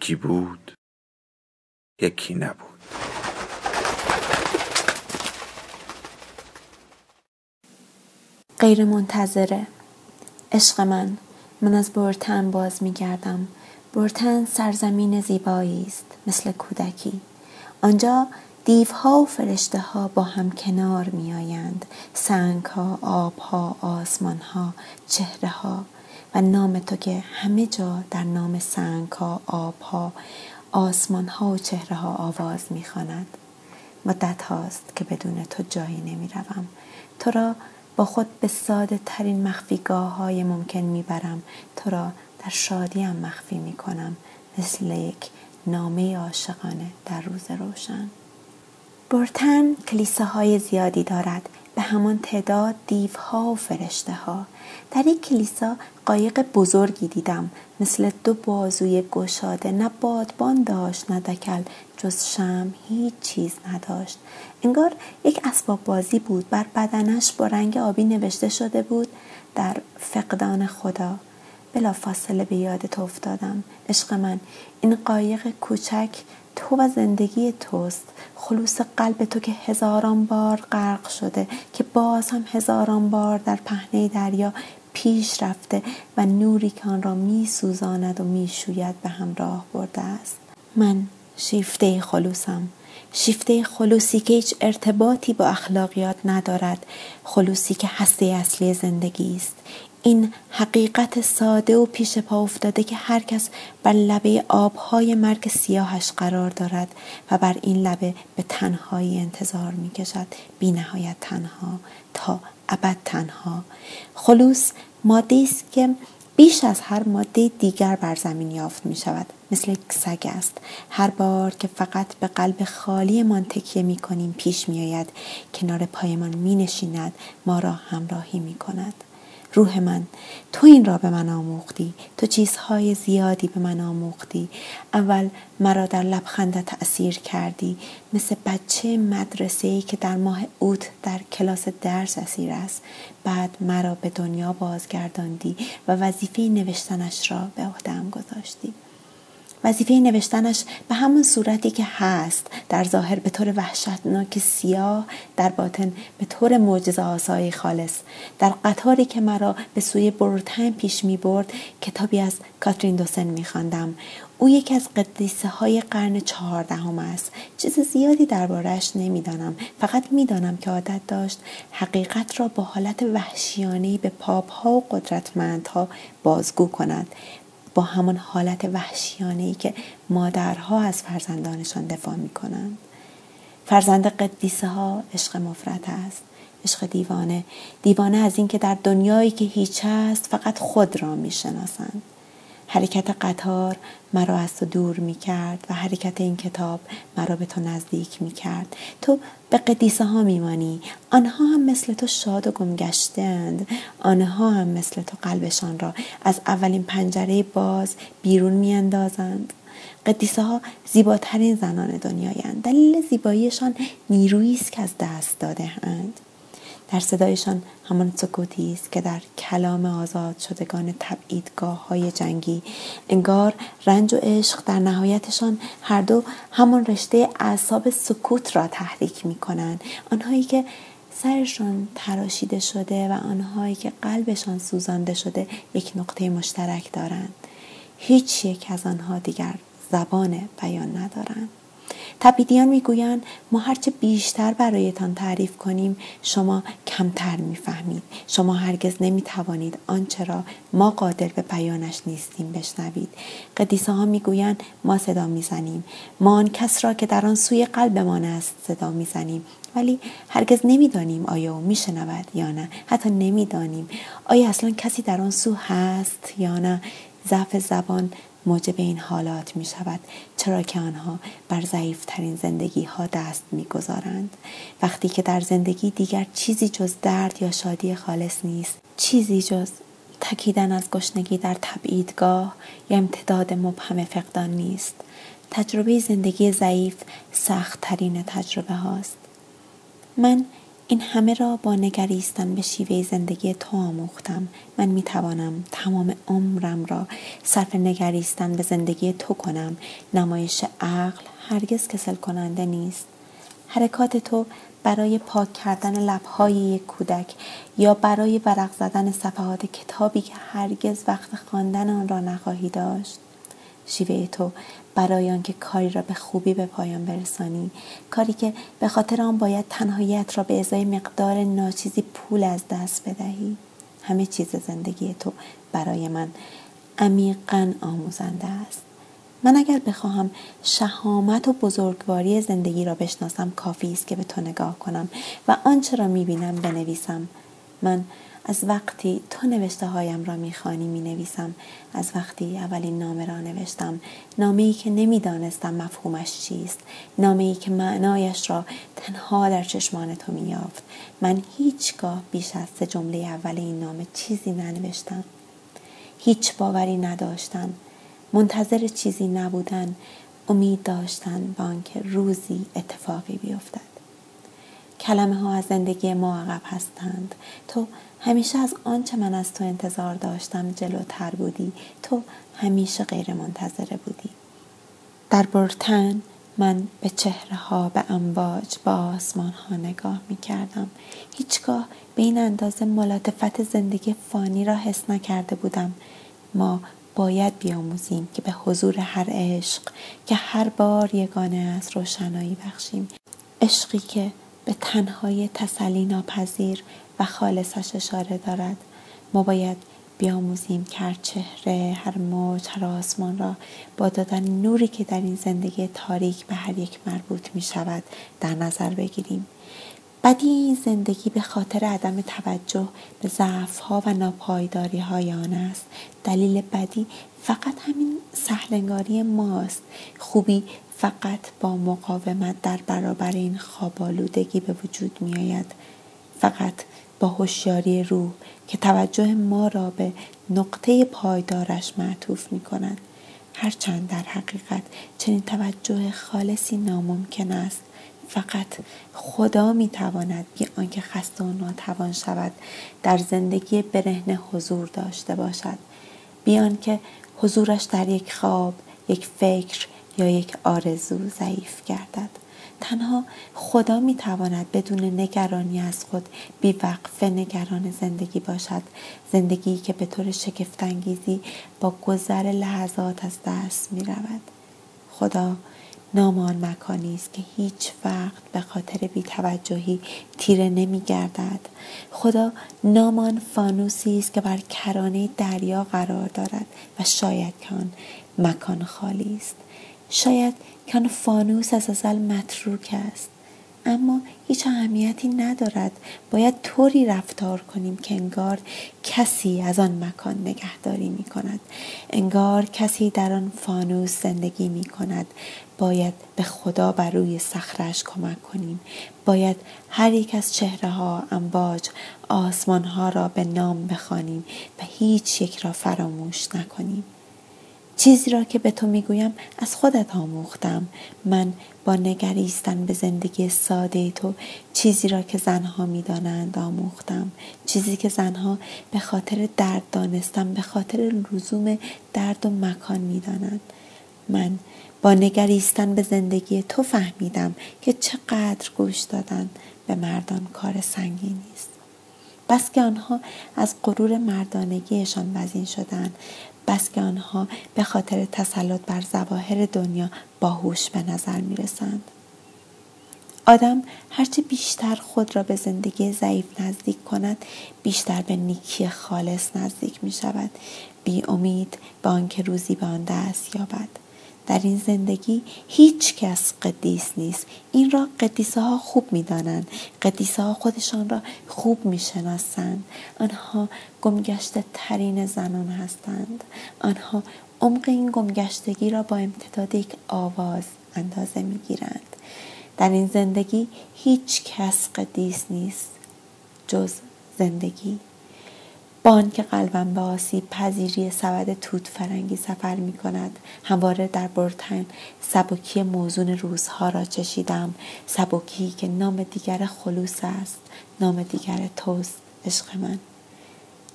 یکی بود یکی نبود. غیر منتظره عشق من من از برتن باز می گردم برتن سرزمین زیبایی است مثل کودکی. آنجا دیوها و فرشته ها با هم کنار می آیند سنگ ها آب ها آسمان ها چهره ها و نام تو که همه جا در نام سنگ ها آب ها آسمان ها و چهره ها آواز می خاند. مدت هاست که بدون تو جایی نمی روم. تو را با خود به ساده ترین مخفیگاه های ممکن می برم تو را در شادیم مخفی می کنم مثل یک نامه عاشقانه در روز روشن برتن کلیساهای زیادی دارد همان تعداد دیوها و فرشته ها در یک کلیسا قایق بزرگی دیدم مثل دو بازوی گشاده. نه بادبان داشت نه دکل. جز شم هیچ چیز نداشت. انگار یک اسباب بازی بود. بر بدنش با رنگ آبی نوشته شده بود در فقدان خدا. بلا فاصله به یاد تو افتادم. عشق من این قایق کوچک تو و زندگی توست. خلوص قلب تو که هزاران بار غرق شده که باز هم هزاران بار در پهنه دریا پیش رفته و نوری که آن را می سوزاند و می شوید به همراه برده است. من شیفته خلوصم. شیفته خلوصی که هیچ ارتباطی با اخلاقیات ندارد. خلوصی که هسته اصلی زندگی است. این حقیقت ساده و پیش پا افتاده که هر کس بر لبه آبهای مرگ سیاهش قرار دارد و بر این لبه به تنهایی انتظار می کشد بی نهایت تنها تا ابد تنها. خلوص ماده است که بیش از هر ماده دیگر بر زمین یافت می شود مثل یک سگ است. هر بار که فقط به قلب خالی من تکیه می کنیم پیش می آید کنار پایمان می نشیند ما را همراهی می کند روح من تو این را به من آموختی تو چیزهای زیادی به من آموختی. اول مرا در لبخندت تأثیر کردی مثل بچه مدرسه ای که در ماه اوت در کلاس درس اسیر است. بعد مرا به دنیا بازگرداندی و وظیفه نوشتنش را به عهدهام گذاشتی. وظیفه نوشتنش به همون صورتی که هست. در ظاهر به طور وحشتناک سیاه در باطن به طور معجزه آسایی خالص. در قطاری که مرا به سوی برتن پیش می برد کتابی از کاترین دوسن می خواندم. او یکی از قدیسه های قرن چهاردهم است. چیز زیادی دربارهش نمی‌دانم. فقط می‌دانم که عادت داشت حقیقت را با حالت وحشیانه به پاپ ها و قدرتمندها بازگو کند. با همان حالت وحشیانه ای که مادرها از فرزندانشان دفاع می کنند. فرزند قدیسه ها عشق مفرد است. عشق دیوانه دیوانه از اینکه در دنیایی که هیچ است فقط خود را می شناسند. حرکت قطار مرا از تو دور می کرد و حرکت این کتاب مرا به تو نزدیک می کرد تو به قدیسه ها می مانی آنها هم مثل تو شاد و گمگشتند آنها هم مثل تو قلبشان را از اولین پنجره باز بیرون می اندازند قدیسه ها زیباترین زنان دنیایند. دلیل زیباییشان نیرویی است که از دست داده اند. در صدایشان همان سکوتی است که در کلام آزاد شدگان تبعیدگاه های جنگی انگار رنج و عشق در نهایتشان هر دو همان رشته اعصاب سکوت را تحریک می کنند آنهایی که سرشان تراشیده شده و آنهایی که قلبشان سوزانده شده یک نقطه مشترک دارند. هیچ یک از آنها دیگر زبان بیان ندارند. تبیدیان می‌گویند ما هرچه بیشتر برایتان تعریف کنیم شما کمتر می‌فهمید. شما هرگز نمی‌توانید آنچه را ما قادر به بیانش نیستیم بشنوید. قدیسه ها می‌گویند ما صدا می‌زنیم. ما آن کس را که در آن سوی قلبمان است صدا می‌زنیم. ولی هرگز نمی‌دانیم آیا او میشنود یا نه. حتی نمی‌دانیم. آیا اصلا کسی در آن سو هست یا نه. ضعف زبان موجب این حالات می شود چرا که آنها بر ضعیفترین زندگی ها دست می گذارند. وقتی که در زندگی دیگر چیزی جز درد یا شادی خالص نیست چیزی جز تکیدن از گشنگی در تبعیدگاه یا امتداد مبهم فقدان نیست. تجربه زندگی ضعیف سختترین تجربه هاست. من این همه را با نگریستن به شیوه زندگی تو آموختم. من می توانم تمام عمرم را صرف نگریستن به زندگی تو کنم. نمایش عقل هرگز کسل کننده نیست. حرکات تو برای پاک کردن لبهای یک کودک یا برای ورق زدن صفحات کتابی که هرگز وقت خواندن آن را نخواهی داشت. شیوه تو برای آنکه کاری را به خوبی به پایان برسانی. کاری که به خاطر آن باید تنهاییت را به ازای مقدار ناچیزی پول از دست بدهی. همه چیز زندگی تو برای من عمیقا آموزنده است. من اگر بخواهم شهامت و بزرگواری زندگی را بشناسم کافی است که به تو نگاه کنم و آنچه را می‌بینم بنویسم. من از وقتی تو نوشته هایم را می‌خوانی می نویسم از وقتی اولین نامه را نوشتم نامه ای که نمی‌دانستم مفهومش چیست نامه ای که معنایش را تنها در چشمان تو میافت من هیچگاه بیش از سه جمله اول این نامه چیزی ننوشتم. هیچ باوری نداشتم. منتظر چیزی نبودن. امید داشتن به آنکه روزی اتفاقی بیفتد. کلمه ها از زندگی ما عقب هستند. تو همیشه از آنچه من از تو انتظار داشتم جلوتر بودی. تو همیشه غیر منتظره بودی. در برتن من به چهره ها به امواج به آسمان ها نگاه می کردم هیچگاه به این اندازه ملاتفت زندگی فانی را حس نکرده بودم. ما باید بیاموزیم که به حضور هر عشق که هر بار یگانه است روشنایی بخشیم. عشقی که به تنهای تسلی ناپذیر و خالصش اشاره دارد. ما باید بیاموزیم که هر چهره هر موج هر آسمان را با دادن نوری که در این زندگی تاریک به هر یک مربوط می شود در نظر بگیریم. بدی این زندگی به خاطر عدم توجه به ضعف و ناپایداری های آن است. دلیل بدی فقط همین سهلنگاری ماست. خوبی فقط با مقاومت در برابر این خوابالودگی به وجود می آید فقط با هوشیاری روح که توجه ما را به نقطه پایدارش معطوف می کند هرچند در حقیقت چنین توجه خالصی ناممکن است. فقط خدا می تواند بی آنکه خسته و ناتوان شود در زندگی برهنه حضور داشته باشد. بیان که حضورش در یک خواب یک فکر یا یک آرزو ضعیف گردد. تنها خدا می تواند بدون نگرانی از خود بیوقفه نگران زندگی باشد. زندگی که به طور شگفتانگیزی با گذر لحظات از دست می رود خدا نامان مکانی است که هیچ وقت به خاطر بیتوجهی تیره نمی گردد خدا نامان فانوسی است که بر کرانه دریا قرار دارد و شاید که آن مکان خالی است. شاید کان فانوس از ازل متروک است. اما هیچ اهمیتی ندارد. باید طوری رفتار کنیم که انگار کسی از آن مکان نگهداری می کند انگار کسی در آن فانوس زندگی می کند باید به خدا بر روی صخرش کمک کنیم. باید هر یک از چهره ها امواج آسمان ها را به نام بخوانیم و هیچ یک را فراموش نکنیم. چیزی را که به تو می‌گویم از خودت آموختم. من با نگریستن به زندگی ساده تو چیزی را که زنها می‌دانند آموختم. چیزی که زنها به خاطر درد دانستم به خاطر لزوم درد و مکان می‌دانند. من با نگریستن به زندگی تو فهمیدم که چقدر گوش دادن به مردان کار سنگینی است بس که آنها از غرور مردانگیشان وزین شدند بس که آنها به خاطر تسلط بر زواهر دنیا باهوش به نظر می رسند. آدم هرچه بیشتر خود را به زندگی ضعیف نزدیک کند بیشتر به نیکی خالص نزدیک می شود بی امید به آنکه روزی به آن دست یابد در این زندگی هیچ کس قدیس نیست. این را قدیسه ها خوب می دانند قدیسه ها خودشان را خوب می شناسند آنها گمگشته ترین زنان هستند. آنها عمق این گمگشتگی را با امتداد یک آواز اندازه می گیرند در این زندگی هیچ کس قدیس نیست جز زندگی بان که قلبم به آسیب پذیری سبد توت فرنگی سفر می کند. همواره در برتن سبکی موزون روزها را چشیدم. سبکی که نام دیگر خلوص است نام دیگر توست عشق من.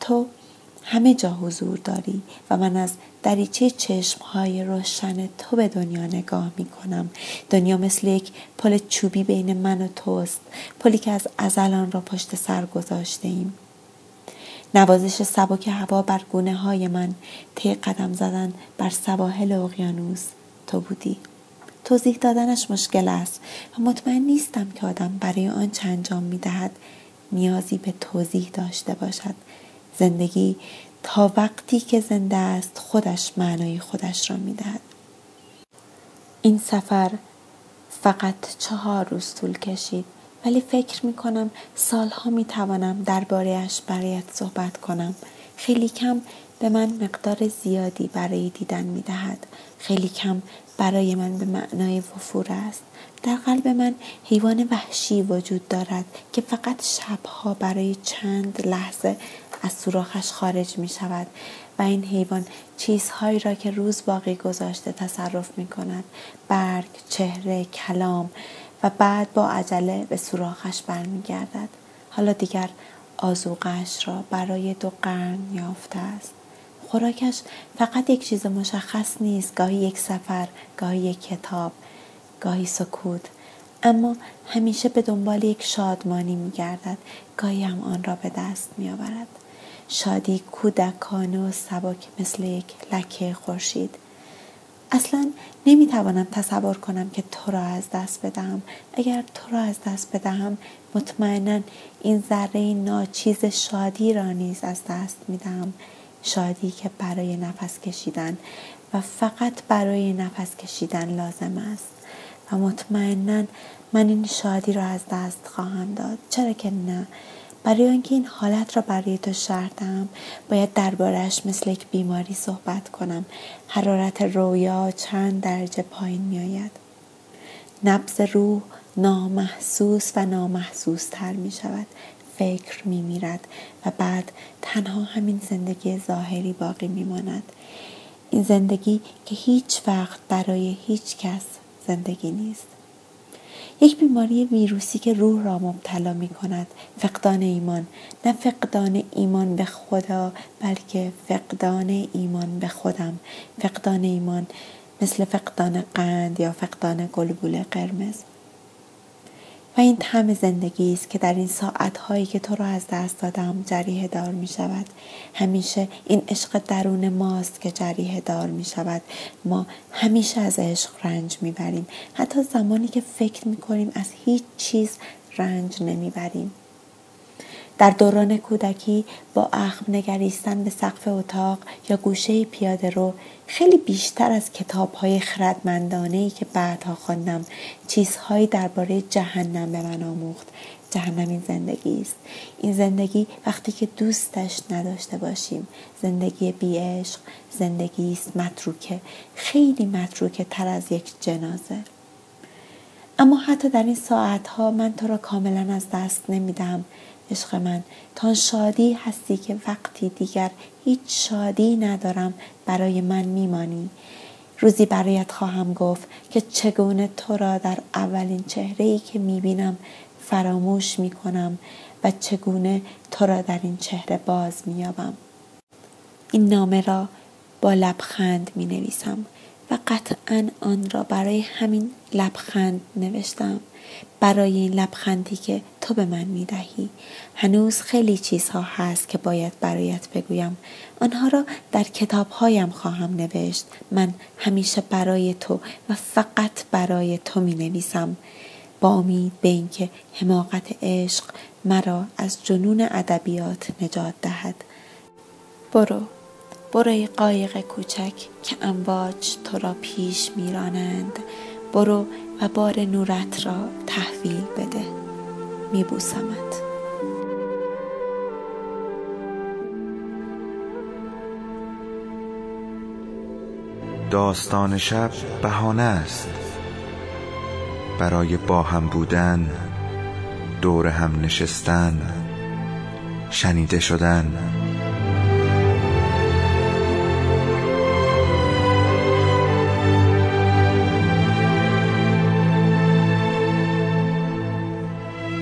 تو همه جا حضور داری و من از دریچه چشمهای روشن تو به دنیا نگاه می کنم. دنیا مثل یک پل چوبی بین من و توست پلی که از ازلان را پشت سر گذاشته ایم نوازش سبک هوا بر گونه های من طی قدم زدن بر سواحل اقیانوس. تو بودی. توضیح دادنش مشکل است و مطمئن نیستم که آدم برای آنچه انجام می دهد نیازی به توضیح داشته باشد. زندگی تا وقتی که زنده است خودش معنای خودش را می دهد. این سفر فقط چهار روز طول کشید. ولی فکر می کنم سالها می توانم دربارهش برایت صحبت کنم. خیلی کم به من مقدار زیادی برای دیدن می دهد خیلی کم برای من به معنای وفور است. در قلب من حیوان وحشی وجود دارد که فقط شبها برای چند لحظه از سوراخش خارج می شود و این حیوان چیزهایی را که روز باقی گذاشته تصرف می کند برگ، چهره، کلام و بعد با عجله به سوراخش برمیگردد. حالا دیگر آزوقش را برای دو قرن یافته است. خوراکش فقط یک چیز مشخص نیست گاهی یک سفر گاهی یک کتاب گاهی سکوت. اما همیشه به دنبال یک شادمانی می گردد گاهی هم آن را به دست می آورد شادی کودکانه و سبک مثل یک لکه خورشید. اصلا نمی‌توانم تصور کنم که تو را از دست بدهم. اگر تو را از دست بدهم مطمئنا این ذره ناچیز شادی را نیز از دست می‌دهم. شادی که برای نفس کشیدن و فقط برای نفس کشیدن لازم است. و مطمئنا من این شادی را از دست خواهم داد. چرا که نه. برای اینکه این حالت را برای تو شرح دهم باید دربارهش مثل یک بیماری صحبت کنم. حرارت رویا چند درجه پایین میآید؟ نبز روح نامحسوس و نامحسوس تر می شود فکر می میرد و بعد تنها همین زندگی ظاهری باقی می ماند. این زندگی که هیچ وقت برای هیچ کس زندگی نیست. یک بیماری ویروسی که روح را مبتلا می کند فقدان ایمان. نه فقدان ایمان به خدا بلکه فقدان ایمان به خودم. فقدان ایمان مثل فقدان قند یا فقدان گلبول قرمز. و این طعم زندگی است که در این ساعت هایی که تو را از دست دادم جریه دار می شود. همیشه این عشق درون ماست که جریه دار می شود. ما همیشه از عشق رنج می بریم. حتی زمانی که فکر می کنیم از هیچ چیز رنج نمی بریم. در دوران کودکی با اخم نگریستن به سقف اتاق یا گوشه پیاده رو خیلی بیشتر از کتاب های خردمندانه که بعدها خواندم چیزهایی درباره جهنم به من آموخت. جهنم این زندگی است. این زندگی وقتی که دوستش نداشته باشیم. زندگی بیعشق زندگی است متروکه. خیلی متروکه تر از یک جنازه. اما حتی در این ساعتها من تو را کاملا از دست نمیدم عشق من. تا شادی هستی که وقتی دیگر هیچ شادی ندارم برای من میمانی. روزی برایت خواهم گفت که چگونه تو را در اولین چهره ای که می‌بینم فراموش می‌کنم و چگونه تو را در این چهره باز مییابم. این نامه را با لبخند می نویسم و قطعا آن را برای همین لبخند نوشتم. برای این لبخندی که تو به من می دهی هنوز خیلی چیزها هست که باید برایت بگویم. آنها را در کتابهایم خواهم نوشت. من همیشه برای تو و فقط برای تو می نویسم با امید به اینکه حماقت عشق مرا از جنون ادبیات نجات دهد. برو. برو ای قایق کوچک که امواج تو را پیش میرانند. برو و بار نورت را تحویل بده. میبوسمت. داستان شب بهانه است. برای با هم بودن دور هم نشستن شنیده شدن.